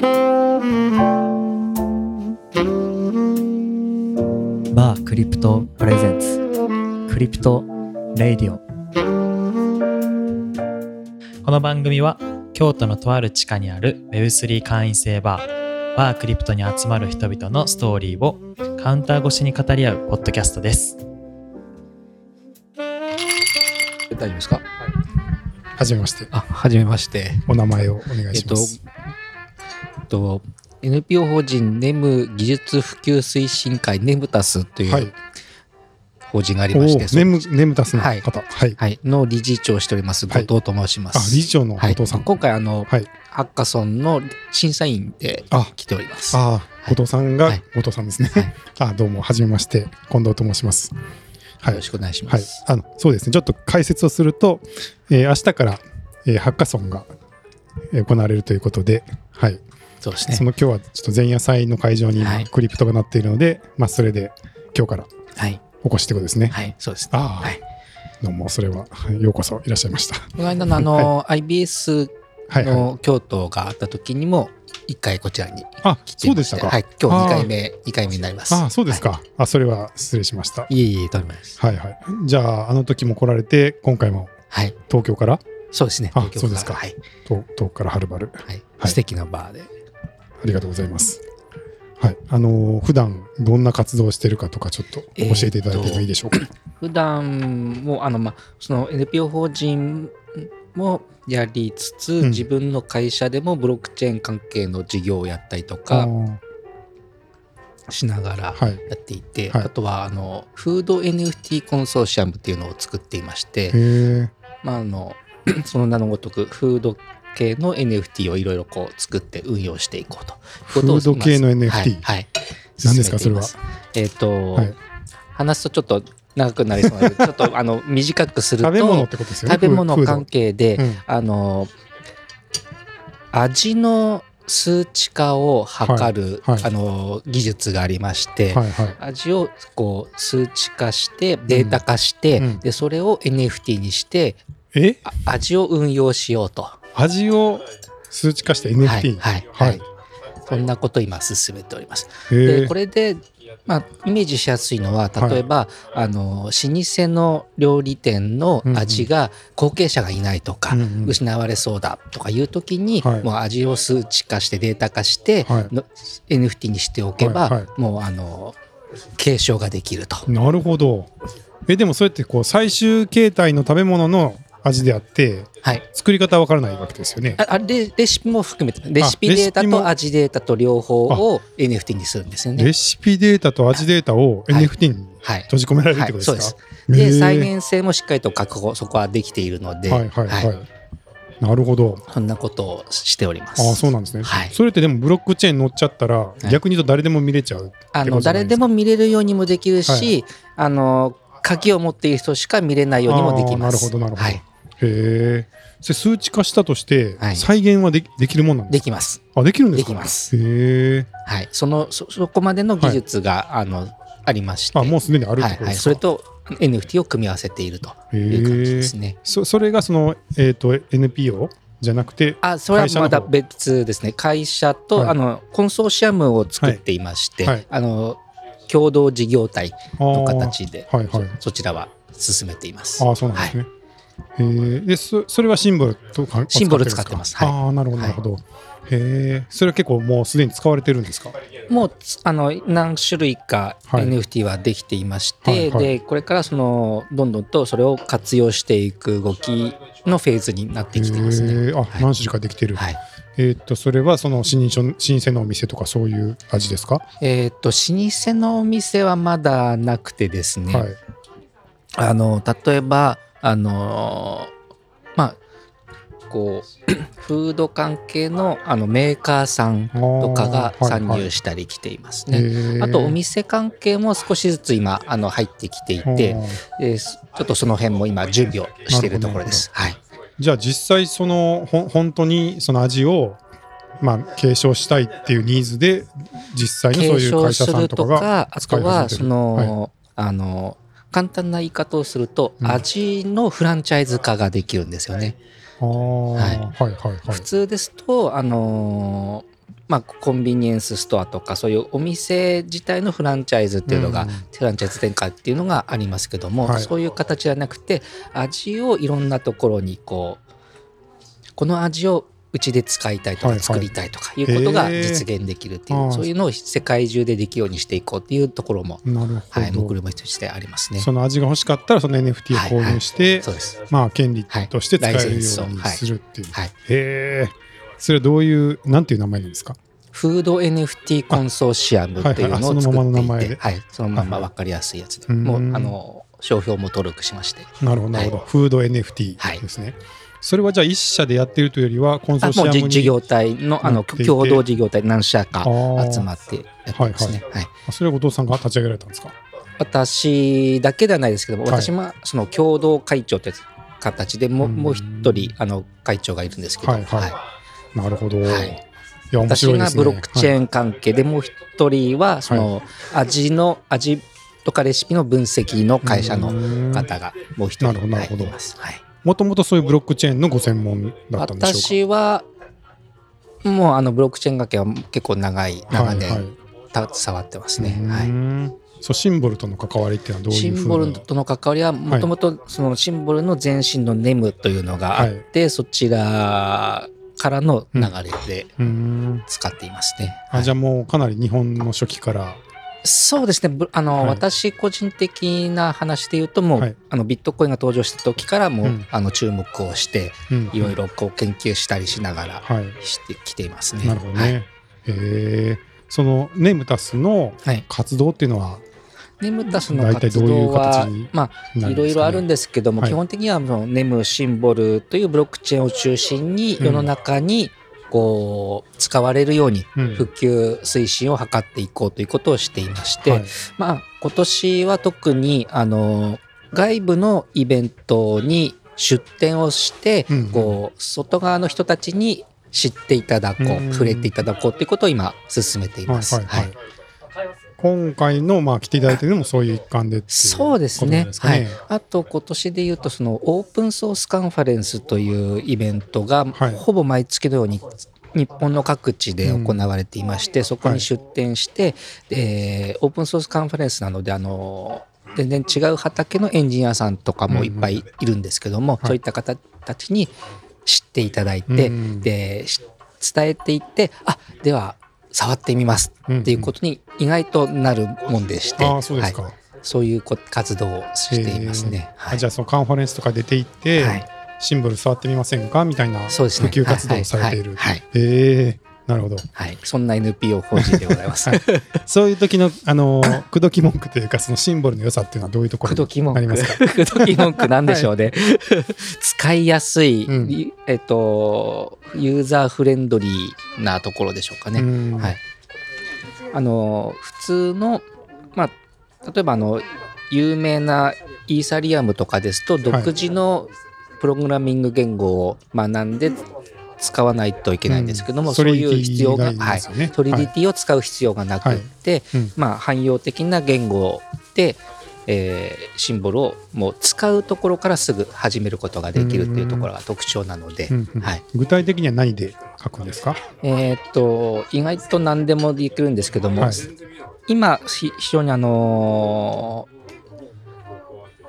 Bar Crypto Presents Crypto Radioこの番組は京都のとある地下にある Web3 会員制バーバークリプトに集まる人々のストーリーをカウンター越しに語り合うポッドキャストです大丈夫ですか？はじめまして。あ、はじめまして。お名前をお願いえっとします。、えっと、NPO 法人ネム技術普及推進会ネムタスといはいう法人がありおまして、ネム、ネムタスのはい方。はい。はい、の理事長をしておりますはい後藤と申しまあ、す。理事長のはい、後藤さん。今回あの、はい。ハッカソンの審査員であ、来ております。あー、後藤さんがはい後藤さんですねはい。あ、どうも、はじめまして。近藤と申します。はいよろ。しくお願いしまはいす。。あの、そうですね。ちょっと解説をすると、えー明日から、えーハッカソンがえー行われるということで、はい。そうですねそ。の今日はちょっと前夜祭の会場に今はいクリプトがなっているので、まあ、それで今日からはい、お越しってことですね。はい、そうですね。ああ、はい。どうも、それは、はいようこそいらっしゃいました。この間のあの、IBS はいはい。の京都があった時にも、一回こちらにあ、そうでしたか。はい、今日2あー回目、2回目になります。あそうですか、はあ、それは失礼しました。い。いえいえ、とんでもないです。はいはい。じゃあ、あの時も来られて、今回もはい。東京から、そうですね。あ東京そうですかはい。東東からはるばる。はい。はい素敵なバーで。ありがとうございます。はい。あのー普段どんな活動をしてるかとか、ちょっと教えていただいてもいいでしょうか？普段も、あの、まあ、その NPO 法人もやりつつ、ん自分の会社でもブロックチェーン関係の事業をやったりとあかーしながらはい。やっていて、はいあとは、あの、フード NFT コンソーシアムっていうのを作っていまして。まあ、あの、その名のごとく、フード系の NFT をいろいろこう作って運用していこうと。フード系の NFT はい。はい、何ですか進めています。えっ、と、はい。話すとちょっと長くなりそうなので、ちょっとあの短くすると、食べ物ってことですよね。食べ物関係で、うん。あの、味の数値化を測る、はい。はい。あの技術がありまして、はいはい。味をこう数値化してデータ化して、うん。でそれを NFT にして味を運用しようと。味を数値化してはい NFT に。はいははいい。そんなことを今進めております。へでえこれで、まあ、イメージしやすいのは例えば、あの老舗の料理店の味が後継者がいないとか、うんうん失われそうだとかいう時に、はいもう味を数値化してデータ化して、はいの NFT にしておけば、はいはいもうあの継承ができると。なるほど。え、でもそうやってこう最終形態の食べ物の味であって、はい、作り方はわからないわけですよね。ああレレシピも含めてレシピデータと味データと両方を NFT にするんですよね。レシピデータと味データをはい。NFT にはい。閉じ込められるってことですか、はいそうでへー。再現性もしっかりと確保そこはできているので、はいはいはい。はい。なるほど。そんなことをしております。ああ、そうなんですね。はい。それってでもブロックチェーン乗っちゃったら、い。逆に言うと誰でも見れちゃう。あの誰でも見れるようにもできるし、はい。あの鍵を持っている人しか見れないようにもできます。なるほどなるほど。はい、へえ。数値化したとして、はい。再現はできできるもんなんでか？ですきます。あ、できるんですか？できます。へえ。はい、そのそそこまでの技術が、あのありまして、あ、もうすでにあるはいはい、それと NFT を組み合わせているという感じですね。そそれがその、えー、と NPO じゃなくて、あそれはまだ会社の方。別ですね。会社と、はい。あのコンソーシアムを作っていまして、はい。はいあの共同事業体の形で、はい。はい。そそちらは進めています。ああ、そうなんですね。へえでそそれはシンボルとかシンボル使ってます。はい。ああ、なるほど、なるほど。へえ、それは結構もうすでに使われてるんですか？もうつあの何種類かはい。NFT はできていまして、はいはい。でこれからそのどんどんとそれを活用していく動きのフェーズになってきていますね。あ、はい。何種類かできてる。はい。えーっと、それはその老舗の老舗のお店とかそういう味ですか、えーっと老舗のお店はまだなくてですね、はい。あの例えばあのまあこう フード関係のあのメーカーさんとかが参入したり来ていますね。ねあとお店関係も少しずつ今あの入ってきていて、でちょっとその辺も今準備をしているところです。はい。じゃあ実際そのほん本当にその味をまあ継承したいっていうニーズで実際のそう継いう会社承するさんとかがあとはそてるの、あの簡単な言い方をすると、うん。味のフランチャイズ化ができるんですよね。あー。はい。はいはいはい。普通ですとあのまあ、コンビニエンスストアとかそういうお店自体のフランチャイズっていうのが、うん。フランチャイズ展開っていうのがありますけども、はい。そういう形じゃなくて味をいろんなところにこうこの味をうちで使いたいとかはいはい。作りたいとかいうことが実現できるっていう、あーそういうのを世界中でできるようにしていこうっていうところも、なるほど、はい、目論見としてありますね。その味が欲しかったらその NFT を購入して、そうです。まあ権利として使えるようにするっていう、はい。へえそれはどういうなんていう名前なんですか？フード NFT コンソーシアムっていうのを作っていて、はい、そのまま分かりやすいやつで、うんもうあの商標も登録しまして、なるほどなるほど、フード NFT ですね、それはじゃあ一社でやってるというよりはコンソあーシアムにもうじ事業体のあの共同事業体何社か集まってやってますね。はいあそれは後藤さんが立ち上げられたんですか？私だけではないですけども、はい。私もその共同会長という形でもううん。もう一人あの会長がいるんですけど、はいはい。なるほど、はい。い、や面私白いですね。がブロックチェン、ーン関係でもう一人はその味の味とかレシピの分析の会社のの方がもう一人なるほどなるほど。はいいます。はいもともとそういうブロックチェーンのご専門だったんでしょう私はもうあのブロックチェーン関係は結構長いか長年はい携わってますね。うはい。んそうシンボルとの関わりっていうのはどういうふうシンボルとの関わりはもともとそのシンボルの前身のネムというのがあって、そちらからの流れでうん。使っていますね。あじゃあもうかなり日本の初期からそうですね。ぶあの、はい。私個人的な話で言うともう、はい。あのビットコインが登場した時からもう、うん。あの注目をしてうん。いろいろこう研究したりしながらはい。してきていますね。なるほどね、はい。へえ。そのネムタスのはい、活動っていうのはネムタスの活動はまあいろいろあるんでですけども、はい。基本的にはそのネムシンボルというブロックチェーンを中心に世の中にこう使われるようにすかね、普及推進を図っていこうということをしていまして、うんはい。まあ今年は特にあの外部のイベントに出展をして、うんこう外側の人たちに知っていただこう、うん。触れていただこうということを今進めています。はいはいはい。はい今回のまあ来ていただいてるのもそういう一環でっていうそうですね。ことなんですかねあと今年で言うとそのオープンソースカンファレンスというイベントがはい。ほぼ毎月のように日本の各地で行われていまして、そこに出展して、えーオープンソースカンファレンスなのであの全然違う畑のエンジニアさんとかもいっぱいいるんですけども、はい。そういった方たちに知っていただいて、うん。でし伝えていってあでは触ってみますっていうことに意外となるもんでして、ああそうですか、はい。そういうこ活動をしていますね。はい。あじゃあそのカンファレンスとか出て行って、はい。シンボル触ってみませんかみたいな普及活動をされている。はい。はい。ええなるほど。はい、そんな NPO 法人でございます。そういう時の、あのー、口説き文句というか、そのシンボルの良さっていうのはどういうところ口説き文句。にありますか？口説き文句なんでしょうね。使いやすい、うんえっと、ユーザーフレンドリーなところでしょうかね。うんはい。あの、普通の、まあ、例えばあの、有名なイーサリアムとかですと、独自のプログラミング言語を学んで使わないといけないんですけども、うん。そういう必要が、ソリディがいソリディティを使う必要がなくって、うんまあ、汎用的な言語で、えーシンボルをもう使うところからすぐ始めることができるっていうところが特徴なので、はい。具体的には何で書くんですか？えーっと意外と何でもできるんですけども、はい。今ひ非常にあの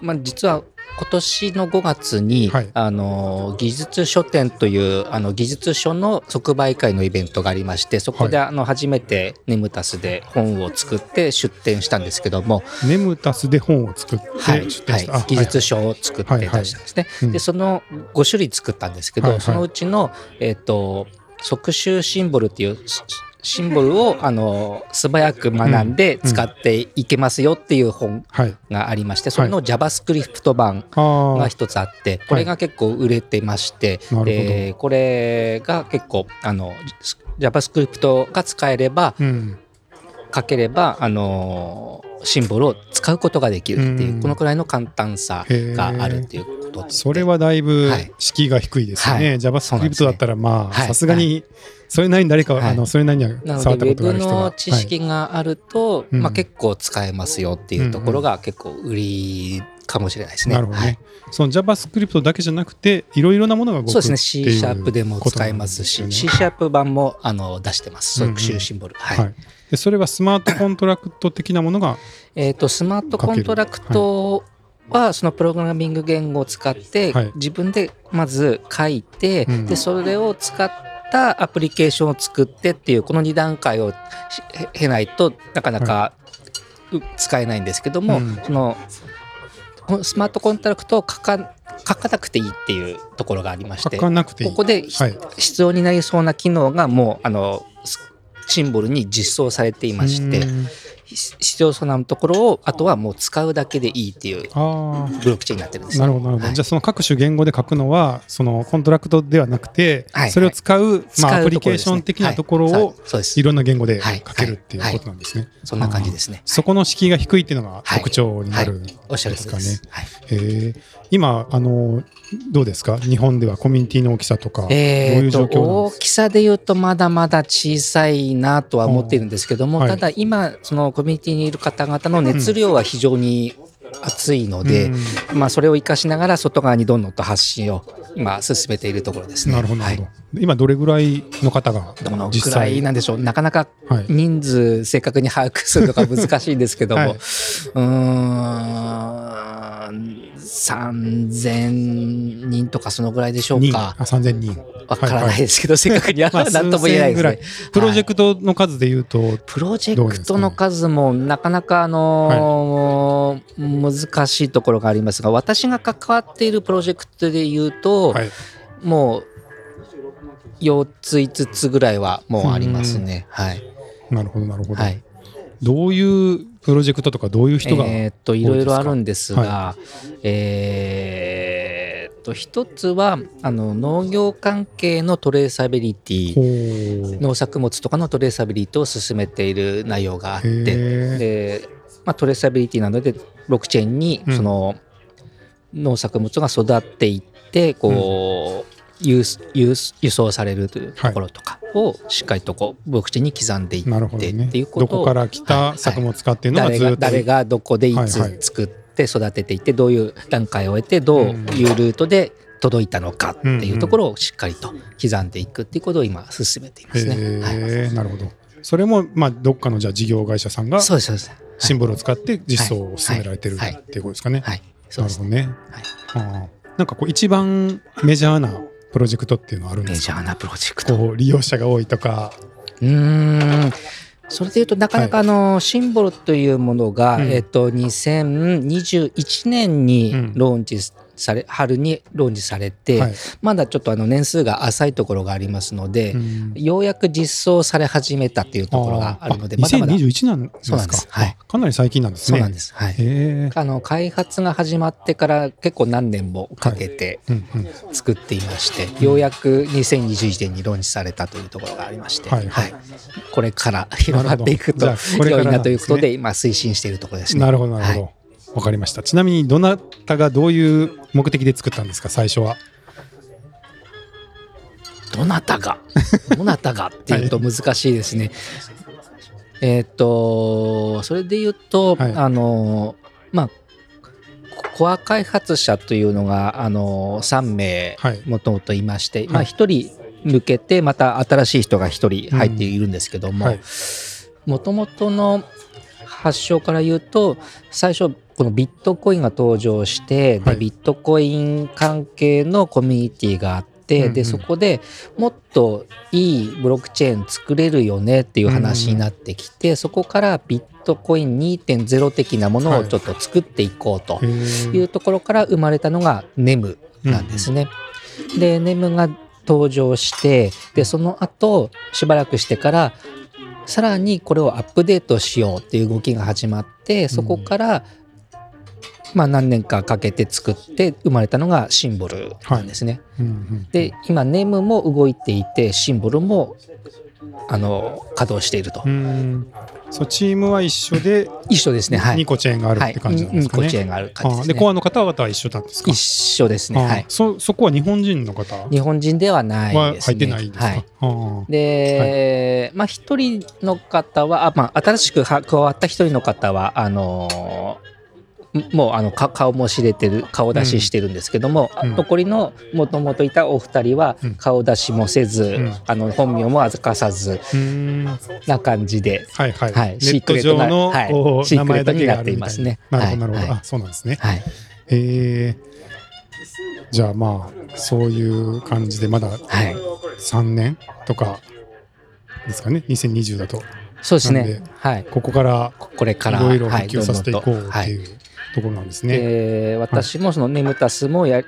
ーまあ、実は今年の5月に、はい。あのー技術書店というあの技術書の即売会のイベントがありましてそこであの初めてネムタスで本を作って出展したんですけども、ネムタスで本を作ってはい。出展した。あはい、技術書を作って出したんですね。うん。でその5種類作ったんですけど、はい。はい。そのうちの、えっと即習シンボルっていうシシンボルを あの素早く学んで使っていけますよっていう本はい。がありまして、それの JavaScript 版が一つあって、これが結構売れてまして、なるほど。でこれが結構あの JavaScript が使えればうん。書ければあのシンボルを使うことができるっていう、うん。このくらいの簡単さがあるっていうことでそれはだいぶはい。敷居が低いですよね。はい。JavaScript ねだったらまあ、はい。さすがに、それなりに誰か、はい。あの、それなりに触ったことがある人が。の知識があると、うん。まあ、結構使えますよっていうところが結構売りかもしれないですね。なるほどね、はい。その JavaScript だけじゃなくていろいろなものが動くそうですね、って C いうシャープでも使えますし、ことなん。です C シャープ版もあの出してます、うんうん。特集シンボル。はい。はい、でそれはスマートコントラクト的なものがえー、とスマートコントラクトはそのプログラミング言語を使ってはい。自分でまず書いて、うん。でそれを使ったアプリケーションを作ってっていうこの2段階を経ないとなかなかう使えないんですけども、うん。そのスマートコントラクトを書か書かなくていいっていうところがありまし書てここでひはい。必要になりそうな機能がもうあのスシンボルに実装されていまして必要そうなところをあとはもう使うだけでいいっていうあブロックチェーンになってるんですねなるほどなるほど、はいじゃあその各種言語で書くのはそのコントラクトではなくて、はいそれを使う、使うまあ、アプリケーション的なところはいをそうですいろんな言語で書けるっていうことなんですね、そんな感じですねそこの敷居が低いっていうのが特徴になるんでおっしゃるすかね、とりです、はいへえ今あのどうですか？日本ではコミュニティの大きさとか、え大きさで言うとまだまだ小さいなとは思っているんですけども、はい。ただ今そのコミュニティにいる方々の熱量は非常に熱いので、うん。まあ、それを生かしながら外側にどんどんと発信を今進めているところですね。なるほどはど、今どれぐらいの方がいどの実くらい際？なんでしょう？なかなかはい。人数正確に把握するのが難しいんですけども、はい。うーん3000人とかそのぐらいでしょう人。かあ3000人。わからないですけど、正確には。まあ何とも言えないですね。プロジェクトの数でいうと、プロジェクトの数もなかなかあのー難しいところがありますが私が関わっているプロジェクトで言うと、はい。もう4つ5つぐらいはもうありますね。はい、なるほどなるほど、はい。どういうプロジェクトとかどういう人が、えーっといろいろあるんですが、はえーっと一つはあの農業関係のトレーサビリティ農作物とかのトレーサビリティを進めている内容があってで、まあ、トレーサビリティなのでブロックチェーンにうん。その農作物が育っていってこう、輸輸輸送されるというところとかをしっかりとこうブロックチェーンに刻んでいなるってっほどね。ていうことをどこから来た作物かっていうのが誰ずっと、が誰がどこでいつはいはい。作って育てていってどういう段階を終えてどういうルートで届いたのかっていうところをしっかりと刻んでいくっていうことを今進めていますね。はい。なるほど。それもまあどっかのじゃあ事業会社さんが。シンボルを使って実装を進められてるはい。っていうことですかね、なるほどね、はい。はあなんかこう一番メジャーなプロジェクトっていうのはあるんですか？メジャーなプロジェクト。利用者が多いとか。うーん。それでいうとなかなかあのシンボルというものが、うん。えっと2021年にうん。ローンチされ、春にローンチされて、はい。まだちょっとあの年数が浅いところがありますので、うん。ようやく実装され始めたっていうところがあるのであまだまだ。2021なんですか？そうなんです。はい。あかなり最近なんですね。そうなんです。はい。あの開発が始まってから結構何年もかけてうんうん。作っていまして、ようやく2021年にローンチされたというところがありまして、はい。はい。これから広がっていくと良いなということで今推進しているところですね。なるほどなるほど、はわかりました。ちなみにどなたがどういう目的で作ったんですか？最初は。どなたが？どなたが？っていうと難しいですね。えーっとそれで言うと、はい。あのまあコア開発者というのがあの3名はいもともといまして、まあ、はい1人抜けてまた新しい人が1人入っているんですけどもはい。もともとの発祥から言うと最初このビットコインが登場して、はい。でビットコイン関係のコミュニティがあって、うんうん。でそこでもっといいブロックチェーン作れるよねっていう話になってきて、そこからビットコイン2.0的なものをちょっと作っていこうとへいうところから生まれたのが NEM なんですね。で NEM が登場してでその後しばらくしてからさらにこれをアップデートしようっていう動きが始まってそこから、まあ何年かかけて作って生まれたのがシンボルなんですね。うんうんで今 NEM も動いていてシンボルもあの稼働していると、うん。そうチームは一緒で一緒ですねはい。2個チェーンがあるって感じなんですかね、2個チェーンがある感じですね。あでコアの方々は一緒なんですか？一緒ですねあはい。そそこは日本人の方？日本人ではないはですね。入ってないんですか、はい。あで、まあ一人の方は、あまあ、新しくは加わった一人の方は、あのーもうあのか顔も知れてる顔出ししてるんですけども、うん。残りのもともといたお二人はうん。顔出しもせず、ん。あの本名も明かさずうーん。な感じで、はいはい。はいシークレットなはいシークレ名前だットになっていますね。な。なるほどなるほど。はい。そうなんですね。はい。えー、じゃあまあそういう感じでまだはい、3年とかですかね。2020だとそうですね。はい、ここからこれからいろいろ普はい及させていこうっていうところなんですね。で私もそのネムタスもや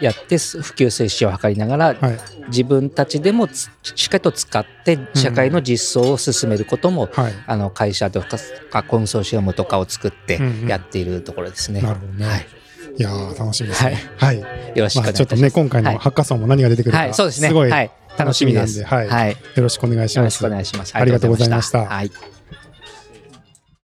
やってす普及接種を図りながら、はい自分たちでもつしっかりと使って社会の実装を進めることも、はい。あの会社とかコンソーシアムとかを作ってうんうんやっているところですね。なるほどね。はいい、やー楽しみですね。はい。よろしくおまあ願いします。ちょっとね今回のハッカソンも何が出てくるか、はい、そうですね。すごいはい、楽しみです。はい、よろしくお願いします。よろしくお願いします。ありがとうございましたはい。